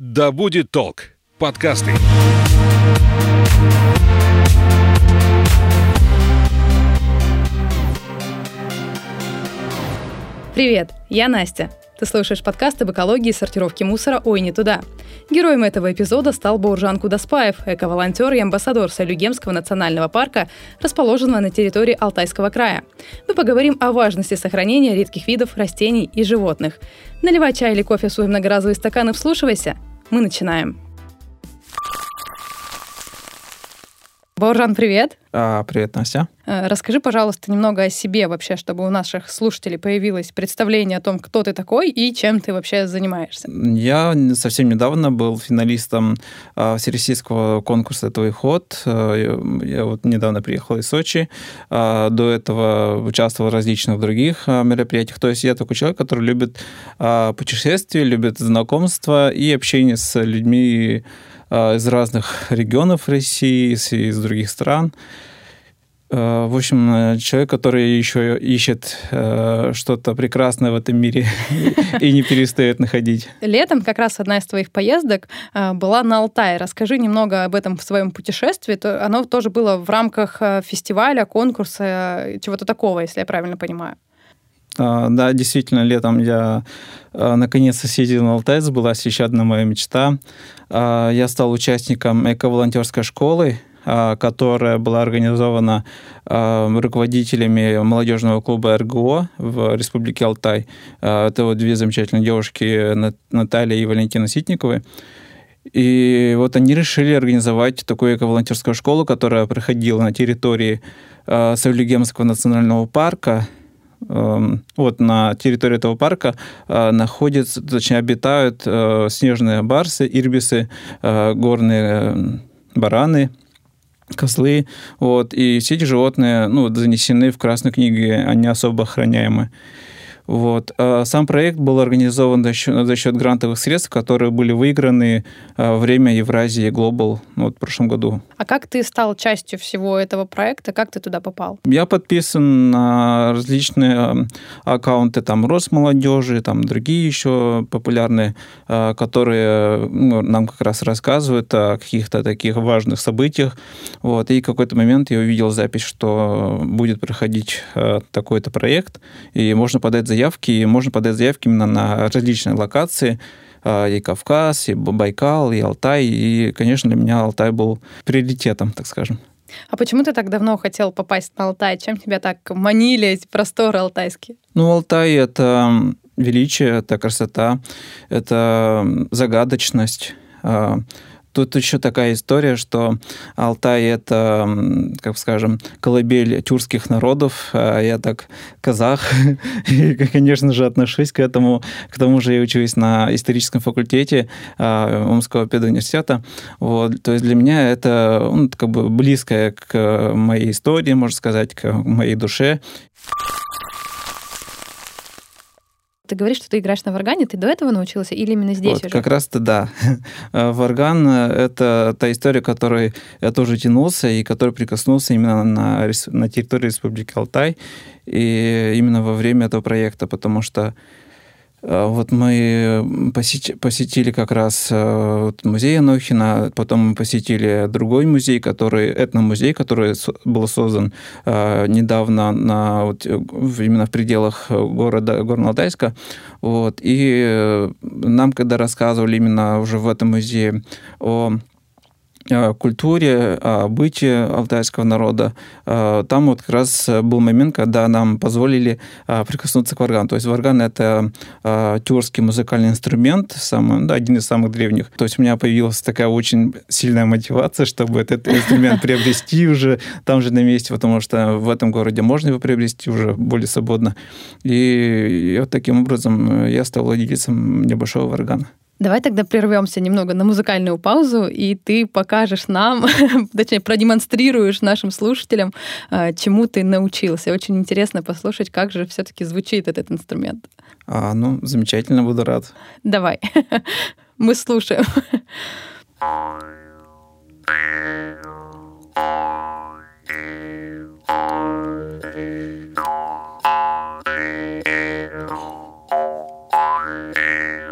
«Да будет толк» подкасты. Привет, я Настя. Ты слушаешь подкаст об экологии и сортировке мусора «Ой, не туда». Героем этого эпизода стал Бауржан Кудаспаев, эко-волонтер и амбассадор Салюгемского национального парка, расположенного на территории Алтайского края. Мы поговорим о важности сохранения редких видов растений и животных. Наливай чай или кофе в свой многоразовый стакан и вслушивайся. Мы начинаем. Бауржан, привет! А, привет, Настя. Э, расскажи, пожалуйста, немного о себе вообще, чтобы у наших слушателей появилось представление о том, кто ты такой и чем ты вообще занимаешься. Я совсем недавно был финалистом а, всероссийского конкурса «Твой ход». Э, я вот недавно приехал из Сочи. А, до этого участвовал в различных других а, мероприятиях. То есть я такой человек, который любит путешествия, любит знакомства и общение с людьми а, из разных регионов России, из других стран. А, в общем, человек, который еще ищет э, что-то прекрасное в этом мире и не перестает находить. Летом как раз одна из твоих поездок была на Алтай. Расскажи немного об этом в своем путешествии. Оно тоже было в рамках фестиваля, конкурса, чего-то такого, если я правильно понимаю. А, да, действительно, летом я а, наконец-то съездил на Алтай, сбылась еще одна моя мечта. А, я стал участником эко-волонтерской школы, которая была организована руководителями молодежного клуба РГО в Республике Алтай. Это вот две замечательные девушки, Наталья и Валентина Ситниковы. И вот они решили организовать такую эко-волонтерскую школу, которая проходила на территории Савлюгемского национального парка – вот на территории этого парка э, находятся, точнее, обитают э, снежные барсы, ирбисы, э, горные бараны, козлы. Вот, и все эти животные ну, занесены в Красную книгу, они особо охраняемы. Вот. А сам проект был организован за счет, за счет грантовых средств, которые были выиграны во время Евразии Global ну, вот, в прошлом году. А как ты стал частью всего этого проекта? Как ты туда попал? Я подписан на различные аккаунты там Росмолодежи, там другие еще популярные, которые ну, нам как раз рассказывают о каких-то таких важных событиях. Вот. И в какой-то момент я увидел запись, что будет проходить такой-то проект, и можно подать заявки, можно подать заявки именно на различные локации, а, и Кавказ, и Байкал, и Алтай. И, конечно, для меня Алтай был приоритетом, так скажем. А почему ты так давно хотел попасть на Алтай? Чем тебя так манили эти просторы алтайские? Ну, Алтай — это величие, это красота, это загадочность, а, Тут еще такая история, что Алтай — это, как скажем, колыбель тюркских народов. А я так казах, и, конечно же, отношусь к этому. К тому же я учусь на историческом факультете а, Омского педуниверситета. Вот. То есть для меня это ну, как бы близкое к моей истории, можно сказать, к моей душе. Ты говоришь, что ты играешь на варгане, ты до этого научился или именно здесь вот, уже? Как раз-то да. Варган — это та история, которой я тоже тянулся и которой прикоснулся именно на, на территории Республики Алтай и именно во время этого проекта, потому что Э, вот мы посетили как раз э, музей Анохина, потом мы посетили другой музей, который этномузей, который был создан э, недавно на, вот, именно в пределах города Горно-Алтайска. Вот. И нам, когда рассказывали именно уже в этом музее о культуре, о быте алтайского народа, а, там вот как раз был момент, когда нам позволили прикоснуться к варгану. То есть варган — это тюркский музыкальный инструмент, самый, да, один из самых древних. То есть у меня появилась такая очень сильная мотивация, чтобы этот инструмент приобрести уже там же на месте, потому что в этом городе можно его приобрести уже более свободно. И вот таким образом я стал владельцем небольшого варгана. Давай тогда прервемся немного на музыкальную паузу, и ты покажешь нам, точнее, продемонстрируешь нашим слушателям, а, чему ты научился. Очень интересно послушать, как же все-таки звучит этот инструмент. А, ну, замечательно, буду рад. Давай, мы слушаем.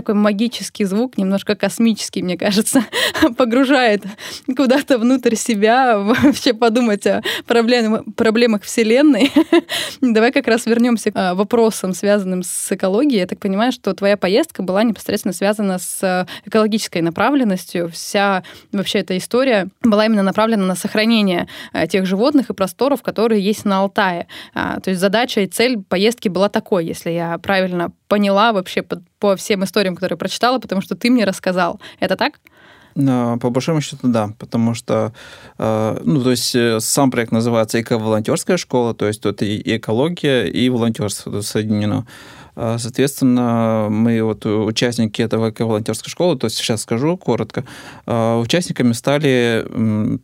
такой магический звук, немножко космический, мне кажется, погружает куда-то внутрь себя, вообще подумать о проблем, проблемах Вселенной. Давай как раз вернемся к вопросам, связанным с экологией. Я так понимаю, что твоя поездка была непосредственно связана с экологической направленностью. Вся вообще эта история была именно направлена на сохранение э, тех животных и просторов, которые есть на Алтае. А, то есть задача и цель поездки была такой, если я правильно поняла вообще по всем историям, которые прочитала, потому что ты мне рассказал. Это так? По большому счету, да, потому что, э, ну, то есть э, сам проект называется «Эко-волонтерская школа», то есть тут и экология, и волонтерство соединено. А, соответственно, мы вот участники этого волонтерской школы, то есть сейчас скажу коротко, участниками стали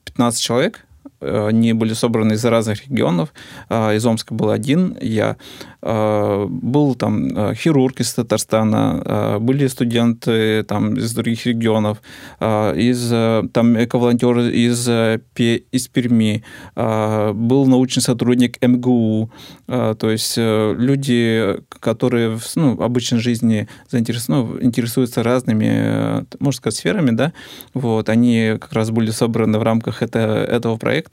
15 человек, они были собраны из разных регионов. А, из Омска был один, я. А, был там хирург из Татарстана, были студенты там из других регионов, из там эковолонтер из, из Перми, был научный сотрудник МГУ, то есть э, люди, которые ну, в обычной жизни заинтересованы, ну, интересуются разными, э, можно сказать, сферами, да, вот, они как раз были собраны в рамках это, этого проекта,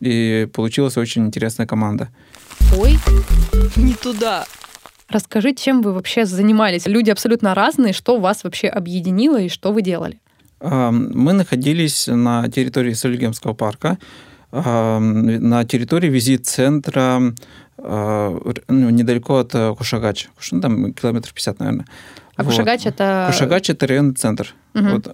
и получилась очень интересная команда. Ой, не туда. Расскажи, чем вы вообще занимались? Люди абсолютно разные. Что вас вообще объединило и что вы делали? Мы находились на территории Солигемского парка, на территории визит-центра ну, недалеко от Кушагач. Ну, там километров 50, наверное. А Кушагач вот. это... Кушагач это районный центр. Угу. Вот.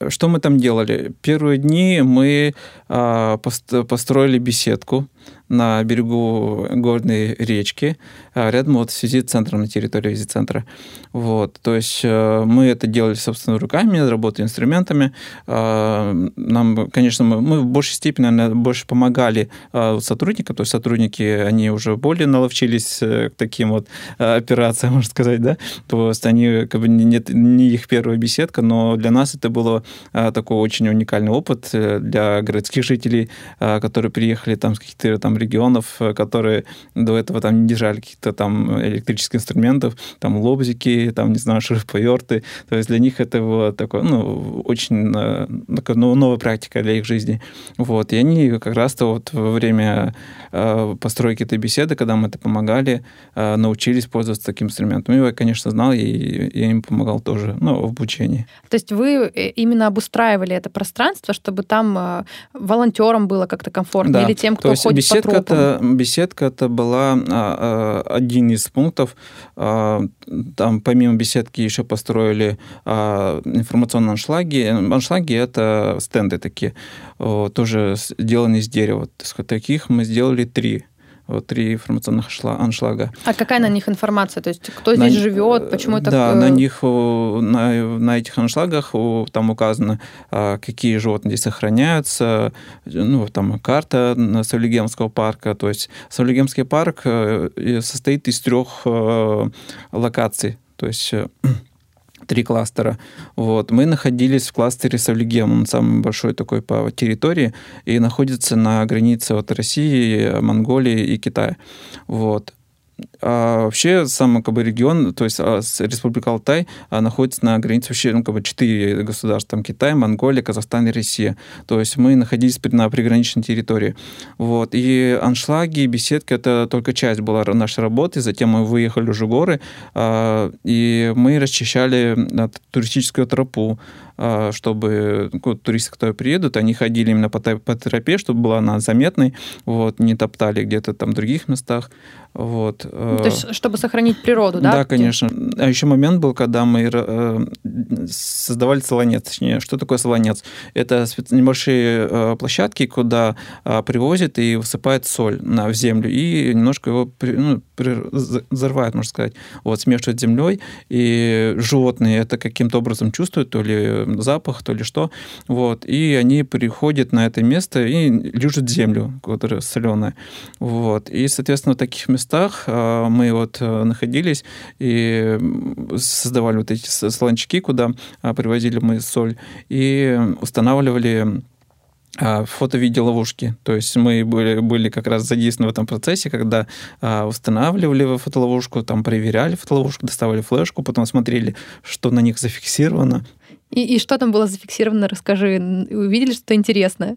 Э, что мы там делали? Первые дни мы а, построили беседку на берегу горной речки, а рядом вот с визит-центром, на территории визит-центра. Вот. То есть э, мы это делали собственными руками, работали инструментами. А, нам, конечно, мы, мы в большей степени, наверное, больше помогали сотрудникам, то есть сотрудники, они уже более наловчились э, к таким вот операциям, можно сказать, да, то есть они, как бы, не, не их первая беседка, но для нас это было а, такой очень уникальный опыт э, для городских жителей, а, которые приехали там с каких-то там регионов, э, которые до этого там не держали каких-то там электрических инструментов, там лобзики, там, не знаю, шуруповерты. То есть для них это было такое, ну, очень э, такая ну, новая практика для их жизни. Вот. И они как раз-то вот во время постройки этой беседы, когда мы это помогали, научились пользоваться таким инструментом. Я, конечно, знал, и я им помогал тоже, ну, в обучении. То есть вы э, именно обустраивали это пространство, чтобы там э, волонтерам было как-то комфортно да. или тем, кто То есть ходит беседка по Это, беседка это была а, а, один из пунктов. А, там помимо беседки еще построили информационные аншлаги. Аншлаги это стенды такие, тоже сделаны из дерева. Таких мы сделали три вот три информационных аншлага. А какая на них информация? То есть кто здесь на, живет, почему это... Да, на них, на, на этих аншлагах там указано, а, какие животные здесь сохраняются, ну, там карта Савлегемского парка. То есть Савлегемский парк э, состоит из трех э, локаций. То есть э, три кластера. Вот. Мы находились в кластере Савлигем, он самый большой такой по территории, и находится на границе от России, Монголии и Китая. Вот. А вообще сам как бы регион, то есть а, Республика Алтай а, находится на границе вообще ну, как бы четыре государства, там Китай, Монголия, Казахстан и Россия. То есть мы находились на приграничной территории. Вот. И аншлаги, беседки — это только часть была нашей работы. Затем мы выехали уже в горы, а, и мы расчищали туристическую тропу. А, чтобы ну, туристы, которые приедут, они ходили именно по, по тропе, чтобы была она заметной, вот, не топтали где-то там в других местах. Вот. Ну, то есть, чтобы сохранить природу, да? Да, конечно. А еще момент был, когда мы э, создавали солонец. Точнее, что такое солонец? Это небольшие э, площадки, куда э, привозят и высыпают соль на, в землю, и немножко его ну, взрывают, можно сказать. Вот, смешивают с землей, и животные это каким-то образом чувствуют, то ли запах, то ли что. Вот. И они приходят на это место и лежат землю, которая соленая. Вот. И, соответственно, в таких местах местах мы вот находились и создавали вот эти слончики, куда привозили мы соль, и устанавливали фото-видеоловушки. То есть мы были, были как раз задействованы в этом процессе, когда а, устанавливали фотоловушку, там проверяли фотоловушку, доставали флешку, потом смотрели, что на них зафиксировано. И, и что там было зафиксировано, расскажи. Увидели что-то интересное?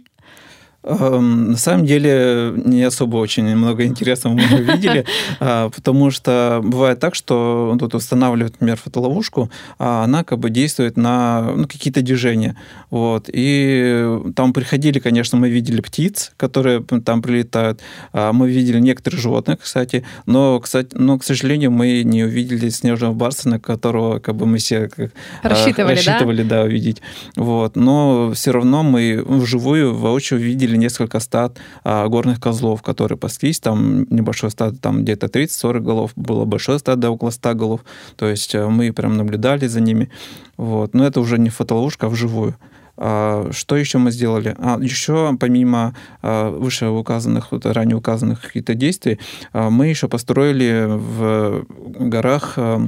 Эм, на самом деле не особо очень много интересного мы видели, а, потому что бывает так, что тут устанавливают, например, фотоловушку, а она как бы действует на ну, какие-то движения. Вот. И там приходили, конечно, мы видели птиц, которые там прилетают, а мы видели некоторых животных, кстати, но, кстати, но, к сожалению, мы не увидели снежного барса, на которого как бы мы все как, рассчитывали, рассчитывали да? да, увидеть. Вот. Но все равно мы вживую, воочию видели видели несколько стад а, горных козлов, которые паслись. Там небольшое стадо, там где-то 30-40 голов, было большое стадо, около 100 голов. То есть э, мы прям наблюдали за ними. Вот. Но это уже не фотоловушка, а вживую. А, что еще мы сделали? А, еще помимо а, выше указанных, вот, ранее указанных каких-то действий, а, мы еще построили в горах а,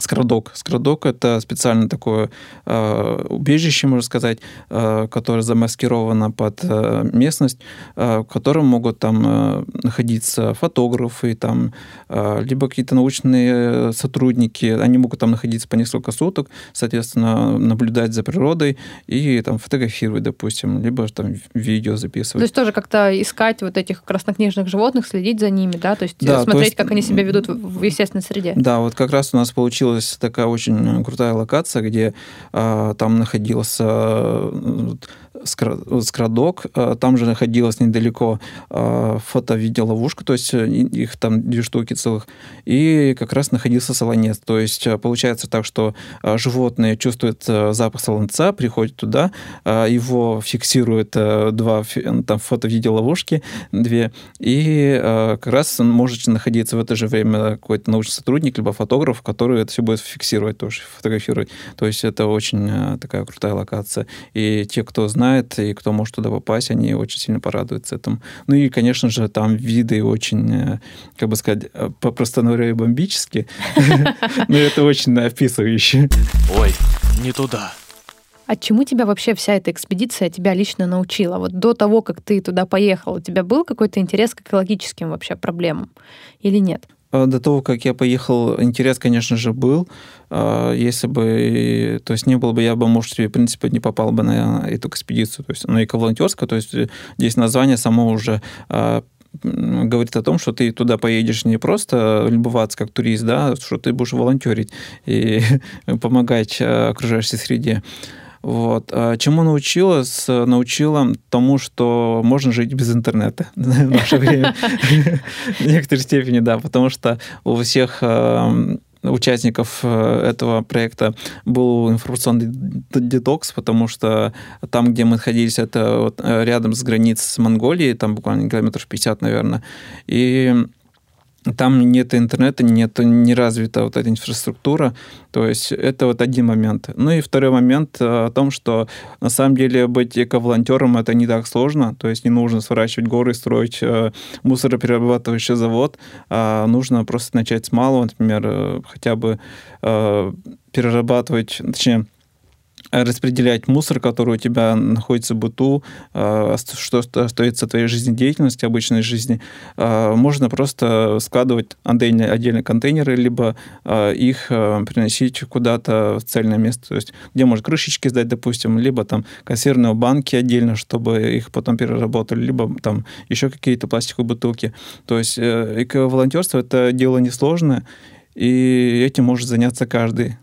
Скрадок. Скрадок — это специально такое э, убежище, можно сказать, э, которое замаскировано под э, местность, э, в котором могут там э, находиться фотографы, там, э, либо какие-то научные сотрудники. Они могут там находиться по несколько суток, соответственно, наблюдать за природой и там фотографировать, допустим, либо там видео записывать. То есть тоже как-то искать вот этих краснокнижных животных, следить за ними, да? То есть да, смотреть, то есть, как они себя ведут в естественной среде. Да, вот как раз у нас получилось получилась такая очень крутая локация, где а, там находился скрадок, а, там же находилась недалеко а, фото-видеоловушка, то есть э, их там две штуки целых, и как раз находился солонец. То есть э, получается так, что а, животные чувствуют э, запах солонца, приходят туда, его фиксируют два там, фото-видеоловушки, две, и как раз может находиться в это же время какой-то научный сотрудник, либо фотограф, который это все будет фиксировать, тоже фотографировать. То есть это очень такая крутая локация. И те, кто знает, знает, и кто может туда попасть, они очень сильно порадуются этому. Ну и, конечно же, там виды очень, э, как бы сказать, э, по-просто говоря, бомбические. Но это очень описывающе. Ой, не туда. А чему тебя вообще вся эта экспедиция тебя лично научила? Вот до того, как ты туда поехал, у тебя был какой-то интерес к экологическим вообще проблемам или нет? А, до того, как я поехал, интерес, конечно же, был. А, если бы, то есть не было бы, я бы, может, в принципе, не попал бы на эту экспедицию. То есть она эко-волонтерская, то есть здесь название само уже а, говорит о том, что ты туда поедешь не просто любоваться как турист, да, что ты будешь волонтерить и помогать окружающей среде. Вот. А чему научилась? Научила тому, что можно жить без интернета в наше время. В некоторой степени, да, потому что у всех э, участников э, этого проекта был информационный детокс, потому что там, где мы находились, это вот э, рядом с границей с Монголией, там буквально километров 50, наверное. И там нет интернета, нет, не развита вот эта инфраструктура. То есть это вот один момент. Ну и второй момент э, о том, что на самом деле быть эко-волонтером это не так сложно. То есть не нужно сворачивать горы, строить э, мусороперерабатывающий завод. А нужно просто начать с малого, например, э, хотя бы э, перерабатывать, точнее, распределять мусор, который у тебя находится в быту, а, что остается твоей жизнедеятельности, обычной жизни, а, можно просто складывать отдельные, отдельные контейнеры, либо а, их приносить куда-то в цельное место, то есть где можно крышечки сдать, допустим, либо там консервные банки отдельно, чтобы их потом переработали, либо там еще какие-то пластиковые бутылки. То есть э, эко-волонтерство — это дело несложное, и этим может заняться каждый.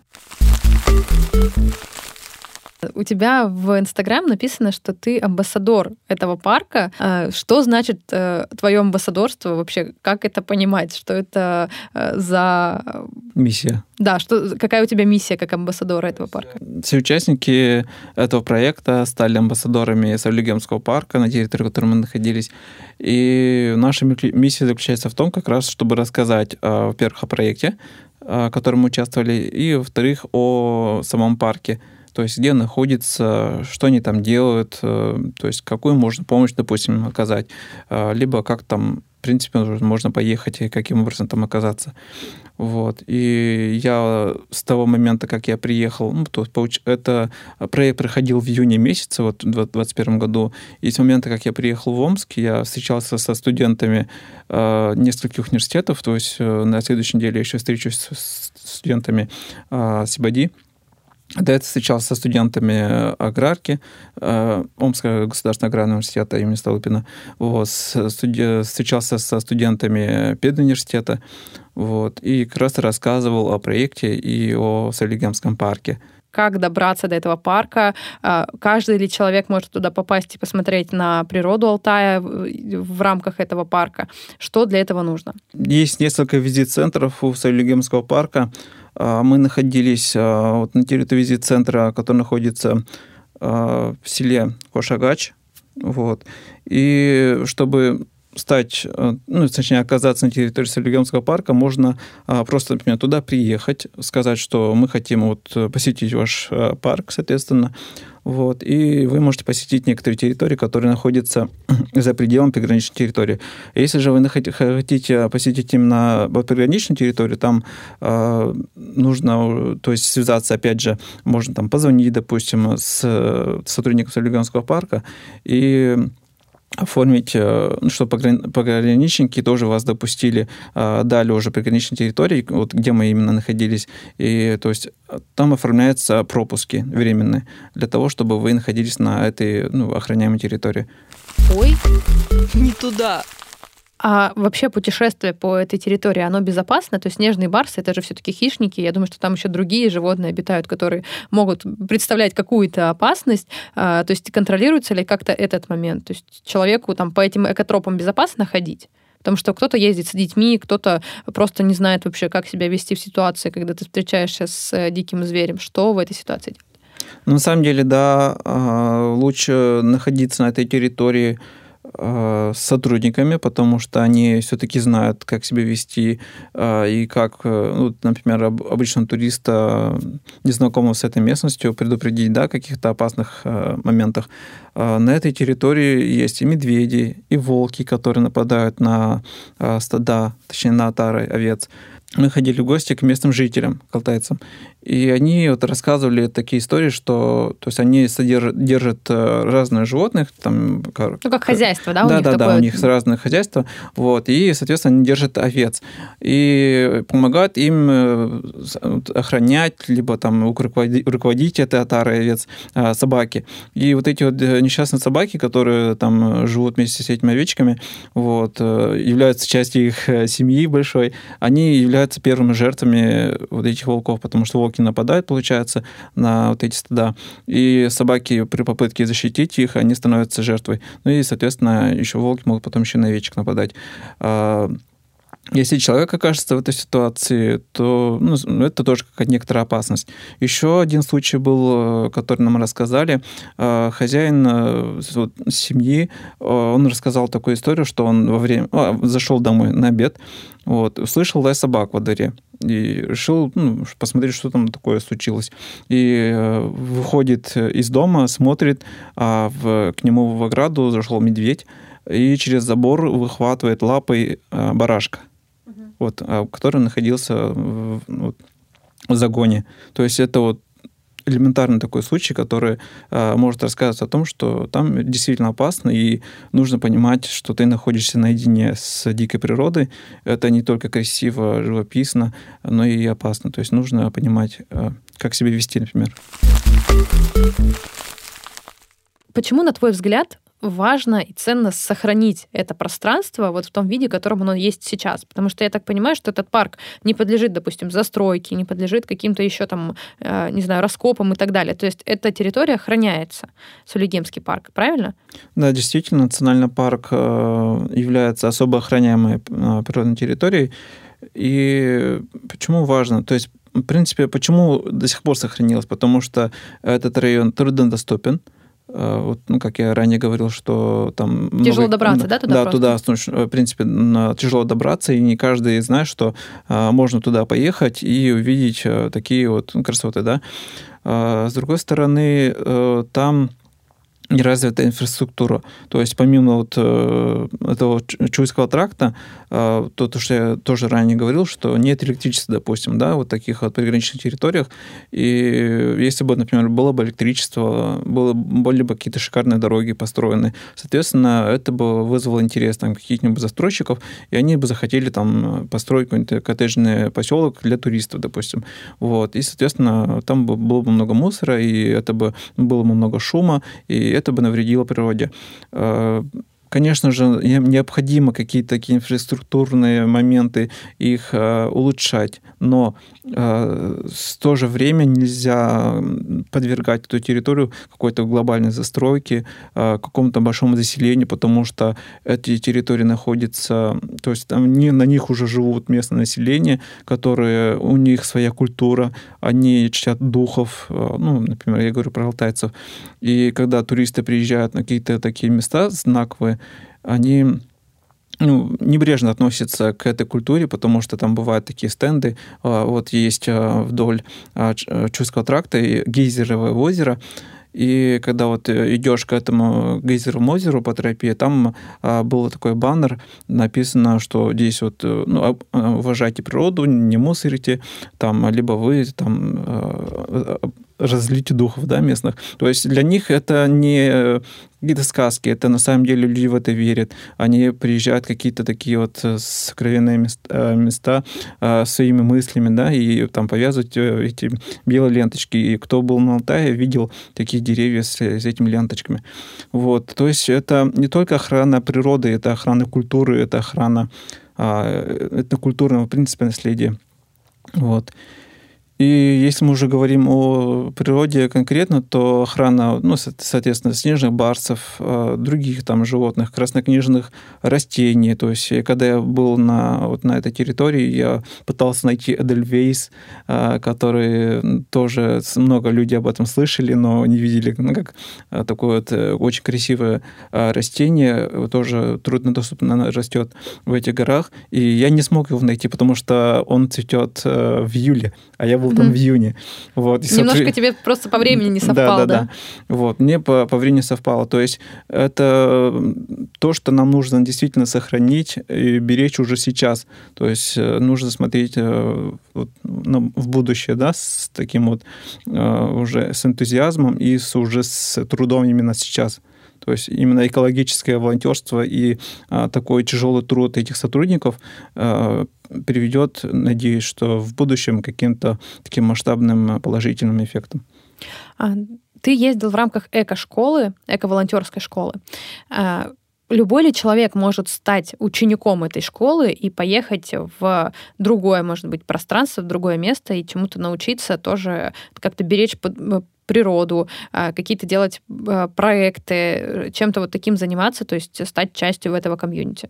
У тебя в Инстаграм написано, что ты амбассадор этого парка. А, что значит э, твое амбассадорство вообще? Как это понимать? Что это э, за... Миссия. Да, что, какая у тебя миссия как амбассадора этого парка? Все участники этого проекта стали амбассадорами Савлюгемского парка, на территории которой мы находились. И наша миссия заключается в том, как раз, чтобы рассказать, э, во-первых, о проекте, в котором мы участвовали, и, во-вторых, о самом парке – то есть где находится, что они там делают, э, то есть какую можно помощь, допустим, оказать, э, либо как там в принципе, можно поехать и каким образом там оказаться. Вот. И я с того момента, как я приехал, ну, то есть это проект проходил в июне месяце, вот в 2021 году, и с момента, как я приехал в Омск, я встречался со студентами э, нескольких университетов, то есть э, на следующей неделе я еще встречусь с студентами э, Сибади, до этого встречался со студентами аграрки э, Омского государственного аграрного университета имени Столыпина. Вот, студи... Встречался со студентами педуниверситета. Вот, и как раз рассказывал о проекте и о Солигемском парке как добраться до этого парка, э, каждый ли человек может туда попасть и посмотреть на природу Алтая в рамках этого парка, что для этого нужно? Есть несколько визит-центров у Солигемского парка. А, мы находились а, вот на территории визит-центра, который находится а, в селе Кошагач. Вот. И чтобы стать, ну, точнее, оказаться на территории Солигемского парка, можно просто, например, туда приехать, сказать, что мы хотим вот посетить ваш парк, соответственно, вот, и вы можете посетить некоторые территории, которые находятся за пределом приграничной территории. Если же вы хотите посетить именно приграничную территорию, там э, нужно, то есть связаться, опять же, можно там позвонить, допустим, с сотрудником Солигонского парка и оформить, э, ну, чтобы пограничники тоже вас допустили э, далее уже приграничной территории, вот где мы именно находились. И то есть там оформляются пропуски временные для того, чтобы вы находились на этой ну, охраняемой территории. Ой, не туда. А вообще путешествие по этой территории, оно безопасно? То есть снежные барсы, это же все-таки хищники. Я думаю, что там еще другие животные обитают, которые могут представлять какую-то опасность. А, то есть контролируется ли как-то этот момент? То есть человеку там по этим экотропам безопасно ходить? Потому что кто-то ездит с детьми, кто-то просто не знает вообще, как себя вести в ситуации, когда ты встречаешься с э, диким зверем. Что в этой ситуации делать? Ну, на самом деле, да, а, лучше находиться на этой территории с сотрудниками, потому что они все-таки знают, как себя вести э, и как, э, ну, например, обычно туриста, незнакомого с этой местностью, предупредить да, о каких-то опасных моментах. На этой территории есть и медведи, и волки, которые нападают на стада, точнее, на отары овец мы ходили в гости к местным жителям, к алтайцам. И они вот рассказывали такие истории, что то есть они содержат, держат э, разных животных. Там, как, ну, как хозяйство, да? Да, у них да, такое... да, у них разные хозяйства. Вот, и, соответственно, они держат овец. И помогают им э, охранять, либо там руководить, руководить этой отарой овец э, собаки. И вот эти вот несчастные собаки, которые там живут вместе с этими овечками, вот, являются частью их семьи большой, они являются первыми жертвами вот этих волков, потому что волки собаки нападают, получается, на вот эти стада, и собаки при попытке защитить их, они становятся жертвой. Ну и, соответственно, еще волки могут потом еще на овечек нападать. Если человек окажется в этой ситуации, то ну, это тоже какая-то некоторая опасность. Еще один случай был, который нам рассказали. А, хозяин э, семьи, он рассказал такую историю, что он во время... А, зашел домой на обед, вот, услышал лай собак во дворе и решил ну, посмотреть, что там такое случилось. И э, выходит из дома, смотрит, а в, к нему в ограду зашел медведь и через забор выхватывает лапой э, барашка. Вот, а, который находился в, вот, в загоне. То есть это вот элементарный такой случай, который э, может рассказывать о том, что там действительно опасно, и нужно понимать, что ты находишься наедине с дикой природой. Это не только красиво, живописно, но и опасно. То есть нужно понимать, э, как себя вести, например. Почему, на твой взгляд, важно и ценно сохранить это пространство вот в том виде, в котором оно есть сейчас. Потому что я так понимаю, что этот парк не подлежит, допустим, застройке, не подлежит каким-то еще там, э, не знаю, раскопам и так далее. То есть эта территория охраняется, Сулигемский парк, правильно? Да, действительно, национальный парк э, является особо охраняемой э, природной территорией. И почему важно? То есть, в принципе, почему до сих пор сохранилось? Потому что этот район труднодоступен, Э, вот, ну, как я ранее говорил, что там... Тяжело много, добраться, да, туда Да, просто? туда, в принципе, тяжело добраться, и не каждый знает, что а, можно туда поехать и увидеть такие вот красоты, да. С другой стороны, там неразвитая инфраструктура. То есть помимо вот э, этого Чуйского тракта, э, то, то, что я тоже ранее говорил, что нет электричества, допустим, да, вот таких вот приграничных территориях. И если бы, например, было бы электричество, было, были бы какие-то шикарные дороги построены, соответственно, это бы вызвало интерес там каких-нибудь застройщиков, и они бы захотели там построить какой-нибудь коттеджный поселок для туристов, допустим. Вот. И, соответственно, там бы было бы много мусора, и это бы было бы много шума, и это бы навредило природе. Конечно же, необходимо какие-то такие инфраструктурные моменты их э, улучшать, но э, в то же время нельзя подвергать эту территорию какой-то глобальной застройке, э, какому-то большому заселению, потому что эти территории находятся, то есть там не, на них уже живут местное население, которые, у них своя культура, они чтят духов, э, ну, например, я говорю про алтайцев, и когда туристы приезжают на какие-то такие места знаковые, они ну, небрежно относятся к этой культуре, потому что там бывают такие стенды. А, вот есть а, вдоль а, Чувского тракта гейзеровое озеро, и когда вот идешь к этому гейзеру озеру по тропе, там был такой баннер, написано, что здесь вот ну, уважайте природу, не мусорите, там, либо вы там разлить духов да, местных. То есть для них это не какие-то сказки, это на самом деле люди в это верят. Они приезжают в какие-то такие вот э, сокровенные места, э, места э, своими мыслями, да, и там повязывают эти белые ленточки. И кто был на Алтае, видел такие деревья с, с этими ленточками. Вот. То есть это не только охрана природы, это охрана культуры, это охрана а, это культурного, в принципе, наследия. Вот. И если мы уже говорим о природе конкретно, то охрана, ну, соответственно, снежных барсов, а, других там животных, краснокнижных растений. То есть, когда я был на, вот на этой территории, я пытался найти Эдельвейс, а, который тоже много людей об этом слышали, но не видели, ну, как такое вот э, очень красивое растение, тоже труднодоступно растет в этих горах. И я не смог его найти, потому что он цветет э, в июле, а я был был там в июне. Вот, и Немножко тебе просто по времени не совпало, да? Да, да. Вот, мне по, по времени совпало. То есть это то, что нам нужно действительно сохранить и беречь уже сейчас. То есть э, нужно смотреть э, вот, ну, в будущее, да, с таким вот э, уже с энтузиазмом и с, уже с трудом именно сейчас. То есть именно экологическое волонтерство и а, такой тяжелый труд этих сотрудников а, приведет, надеюсь, что в будущем каким-то таким масштабным положительным эффектам. А, ты ездил в рамках эко-школы, эко-волонтерской школы. А, любой ли человек может стать учеником этой школы и поехать в другое, может быть, пространство, в другое место и чему-то научиться, тоже как-то беречь природу, а, какие-то делать а, проекты, чем-то вот таким заниматься, то есть стать частью этого комьюнити?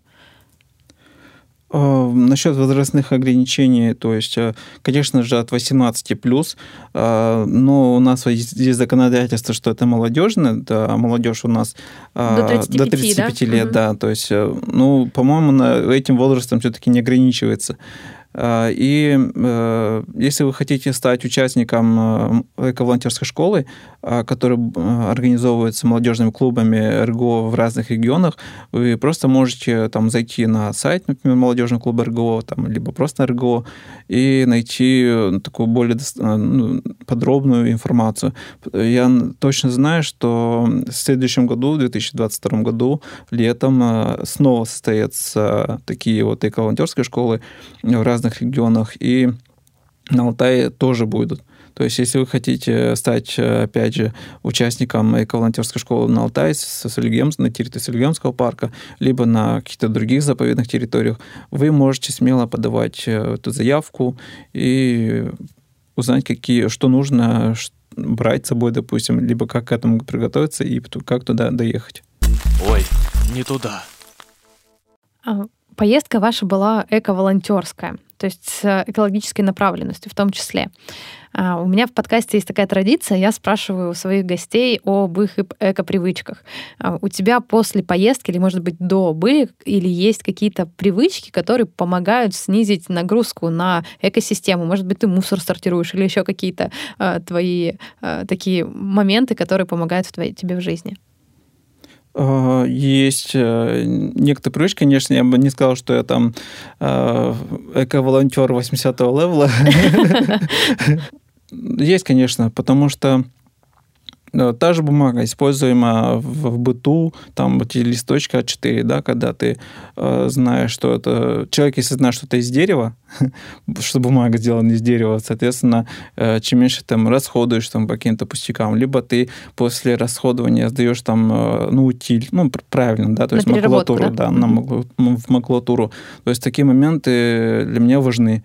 А, насчет возрастных ограничений, то есть, конечно же, от 18 плюс, но у нас есть законодательство, что это молодежное, да, молодежь у нас до 35, до 35 да? лет, угу. да, то есть, ну, по-моему, этим возрастом все-таки не ограничивается. А, и э, если вы хотите стать участником э, эко-волонтерской школы, которая э, организовывается молодежными клубами РГО в разных регионах, вы просто можете там зайти на сайт, например, молодежного клуба РГО, там, либо просто РГО, и найти такую более ну, подробную информацию. Я точно знаю, что в следующем году, в 2022 году, летом снова состоятся такие вот эко-волонтерские школы в разных разных регионах, и на Алтае тоже будут. То есть, если вы хотите стать, опять же, участником эко-волонтерской школы на Алтае, со Сольгем, на территории Сольгемского парка, либо на каких-то других заповедных территориях, вы можете смело подавать э, эту заявку и узнать, какие, что нужно брать с собой, допустим, либо как к этому приготовиться и как туда доехать. Ой, не туда. Поездка ваша была эко-волонтерская то есть с экологической направленностью в том числе. А, у меня в подкасте есть такая традиция, я спрашиваю у своих гостей об их эко-привычках. А, у тебя после поездки или, может быть, до были или есть какие-то привычки, которые помогают снизить нагрузку на экосистему? Может быть, ты мусор сортируешь или еще какие-то а, твои такие моменты, которые помогают в твоей, тебе в жизни? Э, есть э, некоторые привычки, конечно, я бы не сказал, что я там э, эко-волонтер 80-го левела. Есть, конечно, потому что Та же бумага, используемая в, в быту, там эти листочки А4, да, когда ты э, знаешь, что это... Человек, если знает, что это из дерева, что бумага сделана из дерева, соответственно, э, чем меньше там расходуешь там по каким-то пустякам, либо ты после расходования сдаешь там, э, ну, утиль, ну, правильно, да, то на есть макулатуру, да, да на в макулатуру. То есть такие моменты для меня важны.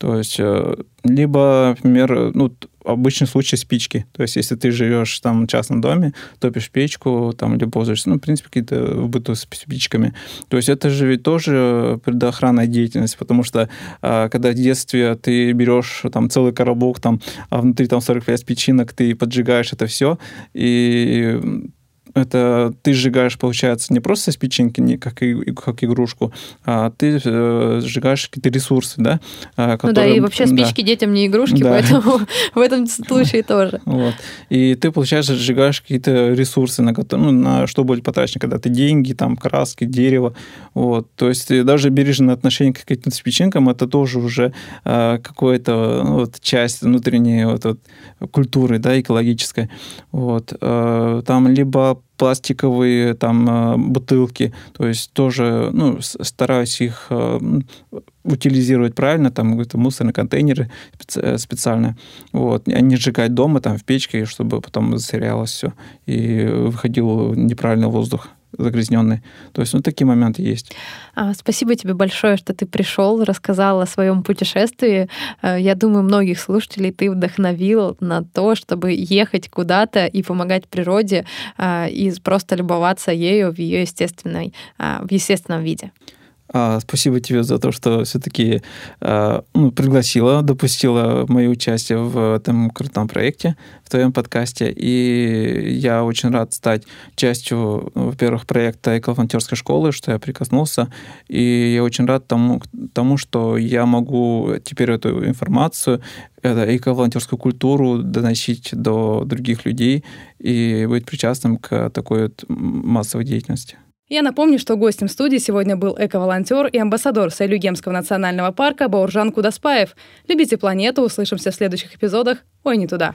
То есть, э, либо, например, ну, обычный случай спички. То есть, если ты живешь там в частном доме, топишь печку, там, или пользуешься, ну, в принципе, какие-то в быту с спичками. То есть, это же ведь тоже предохранная деятельность, потому что а, когда в детстве ты берешь там целый коробок, там, а внутри там 45 спичинок, ты поджигаешь это все, и это ты сжигаешь, получается, не просто спичинки, не как, и, как игрушку, а ты э, сжигаешь какие-то ресурсы, да? Которые, ну да, и вообще спички да. детям не игрушки, да. поэтому в этом случае тоже. Вот. И ты, получается, сжигаешь какие-то ресурсы, на, которые, ну, на что будет потрачено, когда ты деньги, там, краски, дерево. Вот. То есть даже бережное отношение к каким-то спичинкам, это тоже уже э, какая-то ну, вот, часть внутренней вот, вот, культуры, да, экологической. Вот. Э, там либо пластиковые там э, бутылки, то есть тоже ну, стараюсь их э, утилизировать правильно, там какие-то мусорные контейнеры э, специально, вот, а не сжигать дома там в печке, чтобы потом засорялось все и выходил неправильный воздух загрязненный. То есть, ну, такие моменты есть. А, спасибо тебе большое, что ты пришел, рассказал о своем путешествии. А, я думаю, многих слушателей ты вдохновил на то, чтобы ехать куда-то и помогать природе а, и просто любоваться ею в ее естественной, в естественном виде. А, спасибо тебе за то, что все-таки а, ну, пригласила, допустила мое участие в этом крутом проекте, в твоем подкасте. И я очень рад стать частью, во-первых, проекта эко-волонтерской школы, что я прикоснулся. И я очень рад тому, тому что я могу теперь эту информацию, эту эко-волонтерскую культуру доносить до других людей и быть причастным к такой вот массовой деятельности. Я напомню, что гостем студии сегодня был эко-волонтер и амбассадор Сайлюгемского национального парка Бауржан Кудаспаев. Любите планету, услышимся в следующих эпизодах. Ой, не туда.